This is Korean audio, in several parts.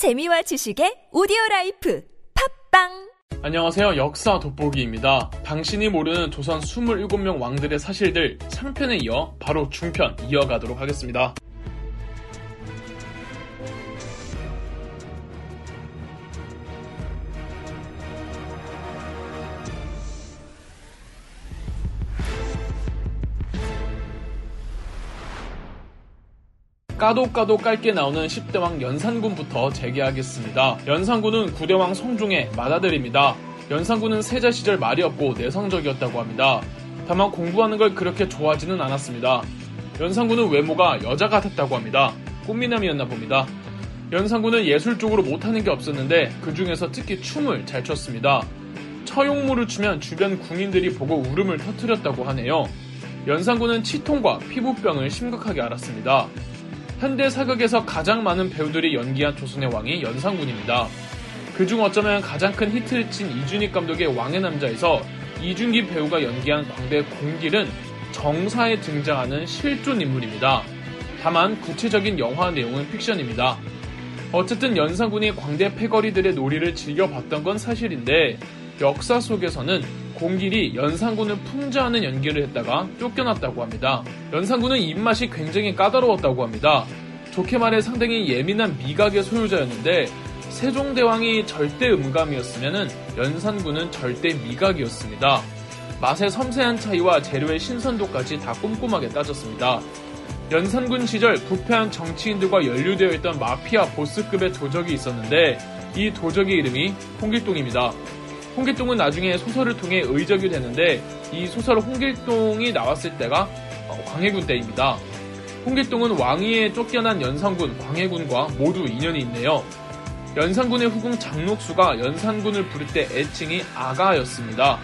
재미와 지식의 오디오 라이프 팟빵 안녕하세요. 역사 돋보기입니다. 당신이 모르는 조선 27명 왕들의 사실들 3편에 이어 바로 중편 이어가도록 하겠습니다. 까도 까도 깔게 나오는 10대왕 연산군부터 재개하겠습니다. 연산군은 9대왕 성종의 맏아들입니다. 연산군은 세자 시절 말이 없고 내성적이었다고 합니다. 다만 공부하는 걸 그렇게 좋아하지는 않았습니다. 연산군은 외모가 여자 같았다고 합니다. 꽃미남이었나 봅니다. 연산군은 예술 쪽으로 못하는 게 없었는데 그 중에서 특히 춤을 잘 췄습니다. 처용무를 추면 주변 궁인들이 보고 울음을 터뜨렸다고 하네요. 연산군은 치통과 피부병을 심각하게 앓았습니다. 현대 사극에서 가장 많은 배우들이 연기한 조선의 왕이 연산군입니다. 그중 어쩌면 가장 큰 히트를 친 이준익 감독의 왕의 남자에서 이준기 배우가 연기한 광대 공길은 정사에 등장하는 실존 인물입니다. 다만 구체적인 영화 내용은 픽션입니다. 어쨌든 연산군이 광대 패거리들의 놀이를 즐겨봤던 건 사실인데 역사 속에서는 공길이 연산군을 풍자하는 연기를 했다가 쫓겨났다고 합니다. 연산군은 입맛이 굉장히 까다로웠다고 합니다. 좋게 말해 상당히 예민한 미각의 소유자였는데 세종대왕이 절대 음감이었으면 연산군은 절대 미각이었습니다. 맛의 섬세한 차이와 재료의 신선도까지 다 꼼꼼하게 따졌습니다. 연산군 시절 부패한 정치인들과 연루되어 있던 마피아 보스급의 도적이 있었는데 이 도적의 이름이 홍길동입니다. 홍길동은 나중에 소설을 통해 의적이 되는데 이 소설 홍길동이 나왔을 때가 어, 광해군 때입니다. 홍길동은 왕위에 쫓겨난 연산군, 광해군과 모두 인연이 있네요. 연산군의 후궁 장록수가 연산군을 부를 때 애칭이 아가였습니다.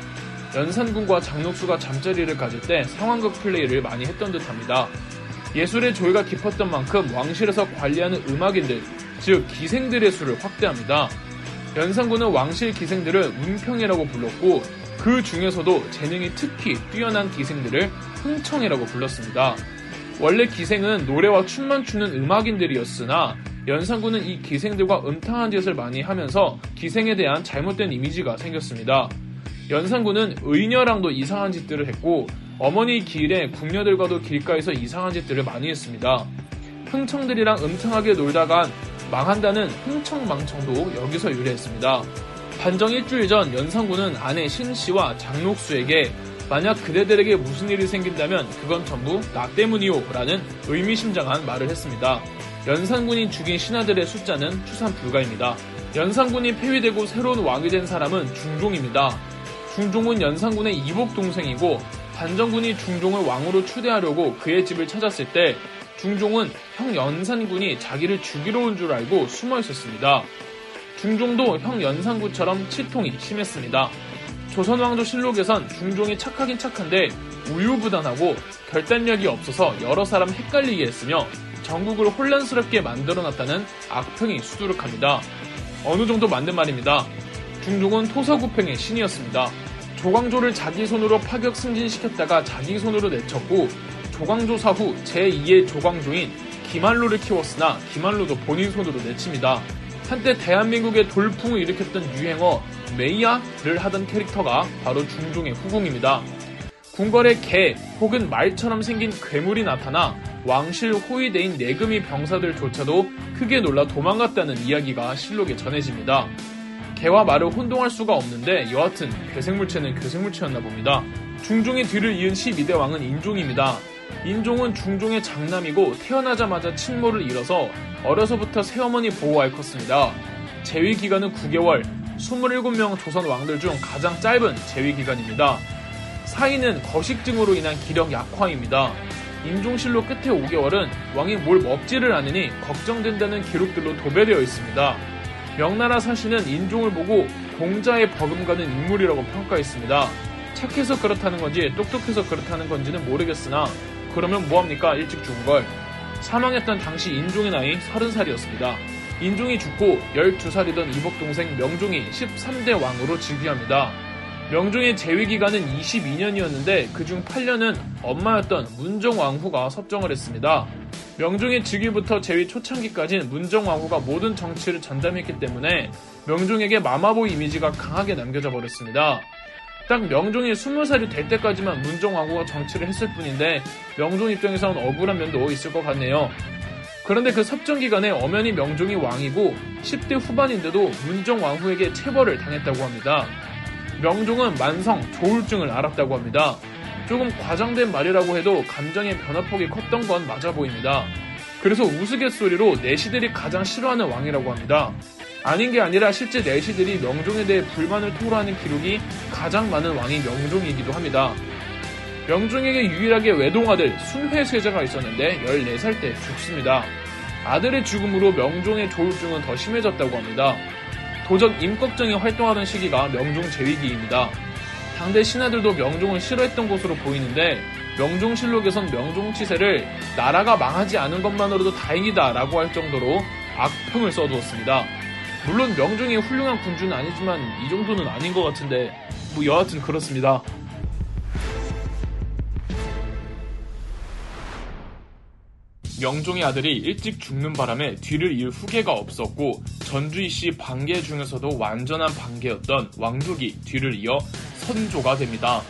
연산군과 장록수가 잠자리를 가질 때 상황극 플레이를 많이 했던 듯합니다. 예술의 조예가 깊었던 만큼 왕실에서 관리하는 음악인들, 즉 기생들의 수를 확대합니다. 연산군은 왕실 기생들을 운평이라고 불렀고 그 중에서도 재능이 특히 뛰어난 기생들을 흥청이라고 불렀습니다. 원래 기생은 노래와 춤만 추는 음악인들이었으나 연산군은 이 기생들과 음탕한 짓을 많이 하면서 기생에 대한 잘못된 이미지가 생겼습니다. 연산군은 의녀랑도 이상한 짓들을 했고 어머니 길에 궁녀들과도 길가에서 이상한 짓들을 많이 했습니다. 흥청들이랑 음탕하게 놀다간 망한다는 흥청망청도 여기서 유래했습니다. 반정 일주일 전 연산군은 아내 신씨와 장록수에게 만약 그대들에게 무슨 일이 생긴다면 그건 전부 나 때문이요 라는 의미심장한 말을 했습니다. 연산군이 죽인 신하들의 숫자는 추산 불가입니다. 연산군이 폐위되고 새로운 왕이 된 사람은 중종입니다. 중종은 연산군의 이복 동생이고 반정군이 중종을 왕으로 추대하려고 그의 집을 찾았을 때 중종은 형 연산군이 자기를 죽이러 온 줄 알고 숨어 있었습니다. 중종도 형 연산군처럼 치통이 심했습니다. 조선왕조 실록에선 중종이 착하긴 착한데 우유부단하고 결단력이 없어서 여러 사람 헷갈리게 했으며 전국을 혼란스럽게 만들어놨다는 악평이 수두룩합니다. 어느 정도 맞는 말입니다. 중종은 토사구팽의 신이었습니다. 조광조를 자기 손으로 파격 승진시켰다가 자기 손으로 내쳤고 조광조사 후 제2의 조광조인 기말로를 키웠으나 기말로도 본인 손으로 내칩니다. 한때 대한민국의 돌풍을 일으켰던 유행어 메이야를 하던 캐릭터가 바로 중종의 후궁입니다. 궁궐에 개 혹은 말처럼 생긴 괴물이 나타나 왕실 호위대인 내금이 병사들조차도 크게 놀라 도망갔다는 이야기가 실록에 전해집니다. 개와 말을 혼동할 수가 없는데 여하튼 괴생물체는 괴생물체였나 봅니다. 중종의 뒤를 이은 12대 왕은 인종입니다. 인종은 중종의 장남이고 태어나자마자 친모를 잃어서 어려서부터 새어머니 보호하에 컸습니다. 재위 기간은 9개월, 27명 조선 왕들 중 가장 짧은 재위 기간입니다. 사인은 거식증으로 인한 기력 약화입니다. 인종실록 끝에 5개월은 왕이 뭘 먹지를 않으니 걱정된다는 기록들로 도배되어 있습니다. 명나라 사신은 인종을 보고 공자에 버금가는 인물이라고 평가했습니다. 착해서 그렇다는 건지 똑똑해서 그렇다는 건지는 모르겠으나 그러면 뭐합니까 일찍 죽은 걸 사망했던 당시 인종의 나이 30살이었습니다. 인종이 죽고 12살이던 이복 동생 명종이 13대 왕으로 즉위합니다. 명종의 재위 기간은 22년이었는데 그중 8년은 엄마였던 문정왕후가 섭정을 했습니다. 명종의 즉위부터 재위 초창기까지는 문정왕후가 모든 정치를 전담했기 때문에 명종에게 마마보 이미지가 강하게 남겨져 버렸습니다. 딱 명종이 20살이 될 때까지만 문정왕후가 정치를 했을 뿐인데 명종 입장에서는 억울한 면도 있을 것 같네요. 그런데 그 섭정 기간에 엄연히 명종이 왕이고 10대 후반인데도 문정왕후에게 체벌을 당했다고 합니다. 명종은 만성 조울증을 앓았다고 합니다. 조금 과장된 말이라고 해도 감정의 변화폭이 컸던 건 맞아 보입니다. 그래서 우스갯소리로 내시들이 가장 싫어하는 왕이라고 합니다. 아닌 게 아니라 실제 내시들이 명종에 대해 불만을 토로하는 기록이 가장 많은 왕이 명종이기도 합니다. 명종에게 유일하게 외동아들 순회세자가 있었는데 14살 때 죽습니다. 아들의 죽음으로 명종의 조울증은 더 심해졌다고 합니다. 도적 임꺽정이 활동하던 시기가 명종 재위기입니다. 당대 신하들도 명종을 싫어했던 것으로 보이는데 명종실록에선 명종 치세를 나라가 망하지 않은 것만으로도 다행이다 라고 할 정도로 악평을 써두었습니다. 물론 명종이 훌륭한 군주는 아니지만 이 정도는 아닌 것 같은데 뭐 여하튼 그렇습니다. 명종의 아들이 일찍 죽는 바람에 뒤를 이을 후계가 없었고 전주이씨 반계 중에서도 완전한 반계였던 왕족이 뒤를 이어 선조가 됩니다.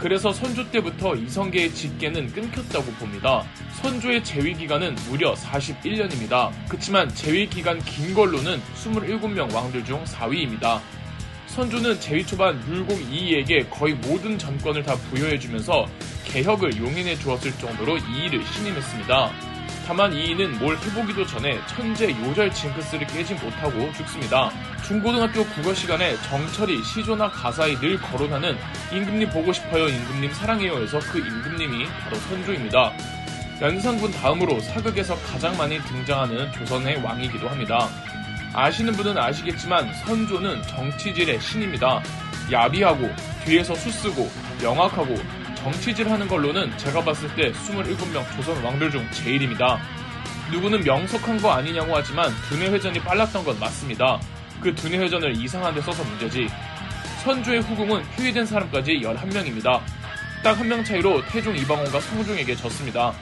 그래서 선조 때부터 이성계의 직계는 끊겼다고 봅니다. 선조의 재위 기간은 무려 41년입니다. 그치만 재위 기간 긴 걸로는 27명 왕들 중 4위입니다. 선조는 재위 초반 율곡 이이에게 거의 모든 전권을 다 부여해주면서 개혁을 용인해 주었을 정도로 이이를 신임했습니다. 다만 이인은 뭘 해보기도 전에 천재 요절 징크스를 깨지 못하고 죽습니다. 중고등학교 국어 시간에 정철이 시조나 가사에 늘 거론하는 임금님 보고 싶어요 임금님 사랑해요에서 그 임금님이 바로 선조입니다. 연산군 다음으로 사극에서 가장 많이 등장하는 조선의 왕이기도 합니다. 아시는 분은 아시겠지만 선조는 정치질의 신입니다. 야비하고 뒤에서 수쓰고 명확하고 정치질 하는 걸로는 제가 봤을 때 27명 조선 왕들 중 제일입니다. 누구는 명석한 거 아니냐고 하지만 두뇌 회전이 빨랐던 건 맞습니다. 그 두뇌 회전을 이상한 데 써서 문제지. 선조의 후궁은 폐위된 사람까지 11명입니다. 딱 한 명 차이로 태종 이방원과 성종에게 졌습니다.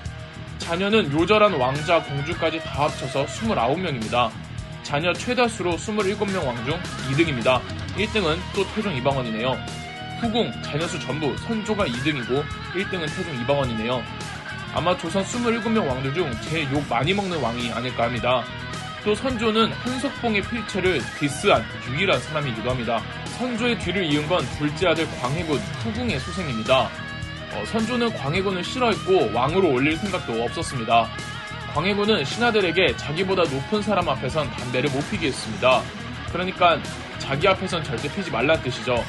자녀는 요절한 왕자, 공주까지 다 합쳐서 29명입니다. 자녀 최다수로 27명 왕 중 2등입니다. 1등은 또 태종 이방원이네요. 후궁, 자녀수 전부 선조가 2등이고 1등은 태종 이방원이네요. 아마 조선 27명 왕들 중 제일 욕 많이 먹는 왕이 아닐까 합니다. 또 선조는 한석봉의 필체를 디스한 유일한 사람이기도 합니다. 선조의 뒤를 이은 건 둘째 아들 광해군 후궁의 소생입니다. 어, 선조는 광해군을 싫어했고 왕으로 올릴 생각도 없었습니다. 광해군은 신하들에게 자기보다 높은 사람 앞에선 담배를 못 피게 했습니다. 그러니까 자기 앞에선 절대 피지 말란 뜻이죠.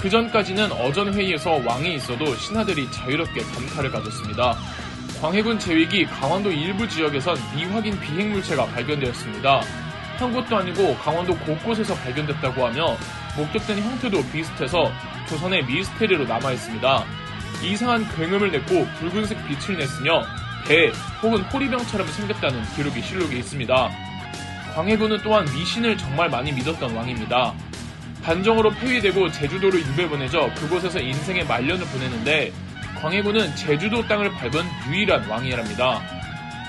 그 전까지는 어전 회의에서 왕이 있어도 신하들이 자유롭게 단칼을 가졌습니다. 광해군 제위기 강원도 일부 지역에선 미확인 비행 물체가 발견되었습니다. 한 곳도 아니고 강원도 곳곳에서 발견됐다고 하며 목격된 형태도 비슷해서 조선의 미스테리로 남아있습니다. 이상한 굉음을 냈고 붉은색 빛을 냈으며 배 혹은 호리병처럼 생겼다는 기록이 실록에 있습니다. 광해군은 또한 미신을 정말 많이 믿었던 왕입니다. 반정으로 폐위되고 제주도로 유배 보내져 그곳에서 인생의 말년을 보내는데 광해군은 제주도 땅을 밟은 유일한 왕이랍니다.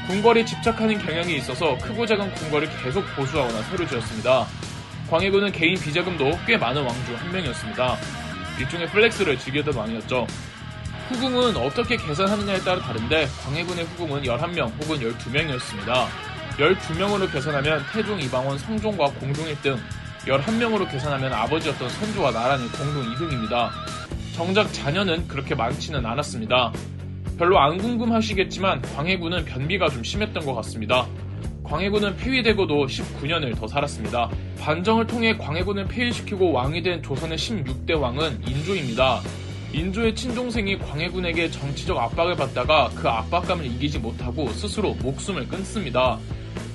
궁궐에 집착하는 경향이 있어서 크고 작은 궁궐을 계속 보수하거나 새로 지었습니다. 광해군은 개인 비자금도 꽤 많은 왕 중 한 명이었습니다. 일종의 flex를 즐기던 왕이었죠. 후궁은 어떻게 계산하느냐에 따라 다른데 광해군의 후궁은 11명 혹은 12명이었습니다. 12명으로 계산하면 태종 이방원 성종과 공동 1등, 11명으로 계산하면 아버지였던 선조와 나란히 공동 2등입니다. 정작 자녀는 그렇게 많지는 않았습니다. 별로 안 궁금하시겠지만 광해군은 변비가 좀 심했던 것 같습니다. 광해군은 폐위되고도 19년을 더 살았습니다. 반정을 통해 광해군을 폐위시키고 왕이 된 조선의 16대 왕은 인조입니다. 인조의 친동생이 광해군에게 정치적 압박을 받다가 그 압박감을 이기지 못하고 스스로 목숨을 끊습니다.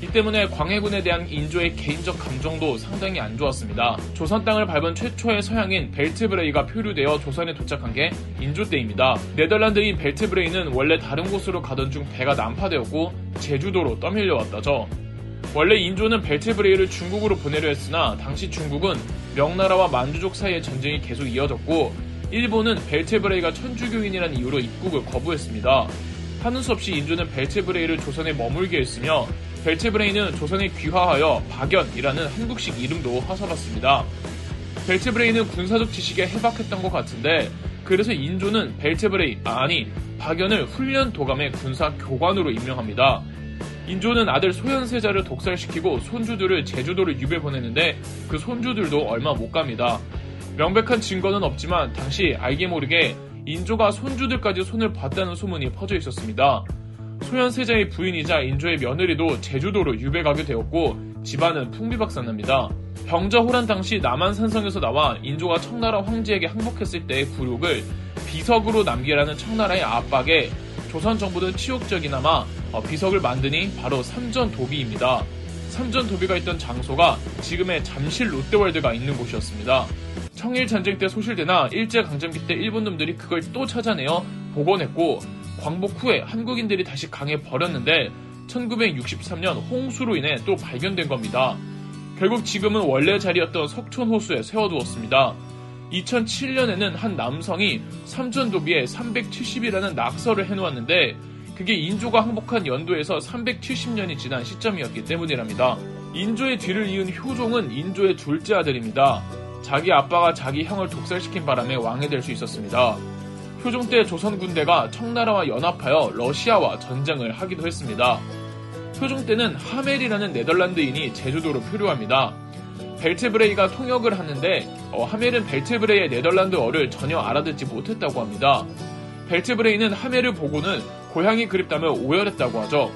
이 때문에 광해군에 대한 인조의 개인적 감정도 상당히 안 좋았습니다. 조선 땅을 밟은 최초의 서양인 벨트브레이가 표류되어 조선에 도착한 게 인조 때입니다. 네덜란드인 벨트브레이는 원래 다른 곳으로 가던 중 배가 난파되었고 제주도로 떠밀려 왔다죠. 원래 인조는 벨트브레이를 중국으로 보내려 했으나 당시 중국은 명나라와 만주족 사이의 전쟁이 계속 이어졌고 일본은 벨트브레이가 천주교인이라는 이유로 입국을 거부했습니다. 하는 수 없이 인조는 벨체브레이를 조선에 머물게 했으며 벨체브레이는 조선에 귀화하여 박연이라는 한국식 이름도 하사봤습니다. 벨체브레이는 군사적 지식에 해박했던 것 같은데 그래서 인조는 벨체브레이 아니 박연을 훈련 도감의 군사 교관으로 임명합니다. 인조는 아들 소현세자를 독살시키고 손주들을 제주도를 유배 보내는데 그 손주들도 얼마 못 갑니다. 명백한 증거는 없지만 당시 알게 모르게 인조가 손주들까지 손을 봤다는 소문이 퍼져 있었습니다. 소현세자의 부인이자 인조의 며느리도 제주도로 유배 가게 되었고 집안은 풍비박산납니다. 병자호란 당시 남한 산성에서 나와 인조가 청나라 황제에게 항복했을 때의 굴욕을 비석으로 남기라는 청나라의 압박에 조선 정부는 치욕적이나마 어, 비석을 만드니 바로 삼전 도비입니다. 삼전 도비가 있던 장소가 지금의 잠실 롯데월드가 있는 곳이었습니다. 청일 전쟁 때 소실되나 일제 강점기 때 일본 놈들이 그걸 또 찾아내어 복원했고 광복 후에 한국인들이 다시 강에 버렸는데 1963년 홍수로 인해 또 발견된 겁니다. 결국 지금은 원래 자리였던 석촌호수에 세워두었습니다. 2007년에는 한 남성이 삼천도비에 370이라는 낙서를 해놓았는데 그게 인조가 항복한 연도에서 370년이 지난 시점이었기 때문이랍니다. 인조의 뒤를 이은 효종은 인조의 둘째 아들입니다. 자기 아빠가 자기 형을 독살시킨 바람에 왕이 될 수 있었습니다. 효종 때 조선 군대가 청나라와 연합하여 러시아와 전쟁을 하기도 했습니다. 효종 때는 하멜이라는 네덜란드인이 제주도로 표류합니다. 벨트브레이가 통역을 하는데 어, 하멜은 벨트브레이의 네덜란드어를 전혀 알아듣지 못했다고 합니다. 벨트브레이는 하멜을 보고는 고향이 그립다며 오열했다고 하죠.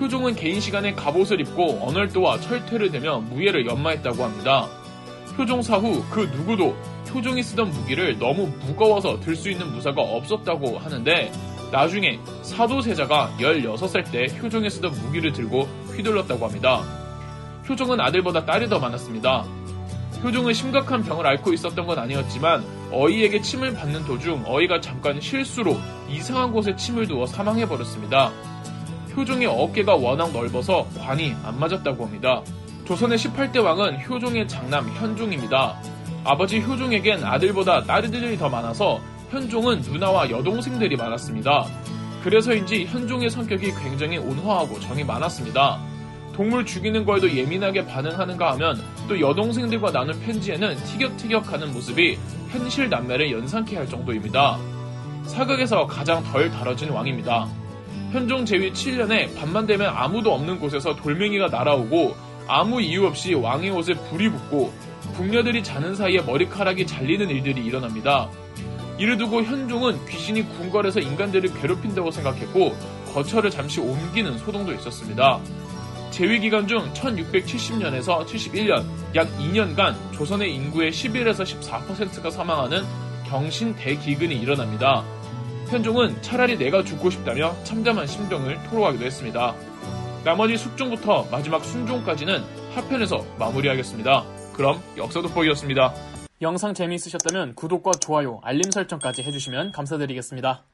효종은 개인 시간에 갑옷을 입고 언얼도와 철퇴를 대며 무예를 연마했다고 합니다. 효종 사후 그 누구도 효종이 쓰던 무기를 너무 무거워서 들 수 있는 무사가 없었다고 하는데 나중에 사도세자가 16살 때 효종이 쓰던 무기를 들고 휘둘렀다고 합니다. 효종은 아들보다 딸이 더 많았습니다. 효종은 심각한 병을 앓고 있었던 건 아니었지만 어이에게 침을 받는 도중 어이가 잠깐 실수로 이상한 곳에 침을 두어 사망해버렸습니다. 효종의 어깨가 워낙 넓어서 관이 안 맞았다고 합니다. 조선의 18대 왕은 효종의 장남 현종입니다. 아버지 효종에겐 아들보다 딸들이 더 많아서 현종은 누나와 여동생들이 많았습니다. 그래서인지 현종의 성격이 굉장히 온화하고 정이 많았습니다. 동물 죽이는 거에도 예민하게 반응하는가 하면 또 여동생들과 나눈 편지에는 티격태격하는 모습이 현실 남매를 연상케 할 정도입니다. 사극에서 가장 덜 다뤄진 왕입니다. 현종 제위 7년에 밤만 되면 아무도 없는 곳에서 돌멩이가 날아오고 아무 이유 없이 왕의 옷에 불이 붙고 궁녀들이 자는 사이에 머리카락이 잘리는 일들이 일어납니다. 이를 두고 현종은 귀신이 궁궐에서 인간들을 괴롭힌다고 생각했고 거처를 잠시 옮기는 소동도 있었습니다. 재위 기간 중 1670년에서 71년 약 2년간 조선의 인구의 11에서 14%가 사망하는 경신 대기근이 일어납니다. 현종은 차라리 내가 죽고 싶다며 참담한 심정을 토로하기도 했습니다. 나머지 숙종부터 마지막 순종까지는 하편에서 마무리하겠습니다. 그럼 역사 돋보기였습니다. 영상 재미있으셨다면 구독과 좋아요, 알림 설정까지 해주시면 감사드리겠습니다.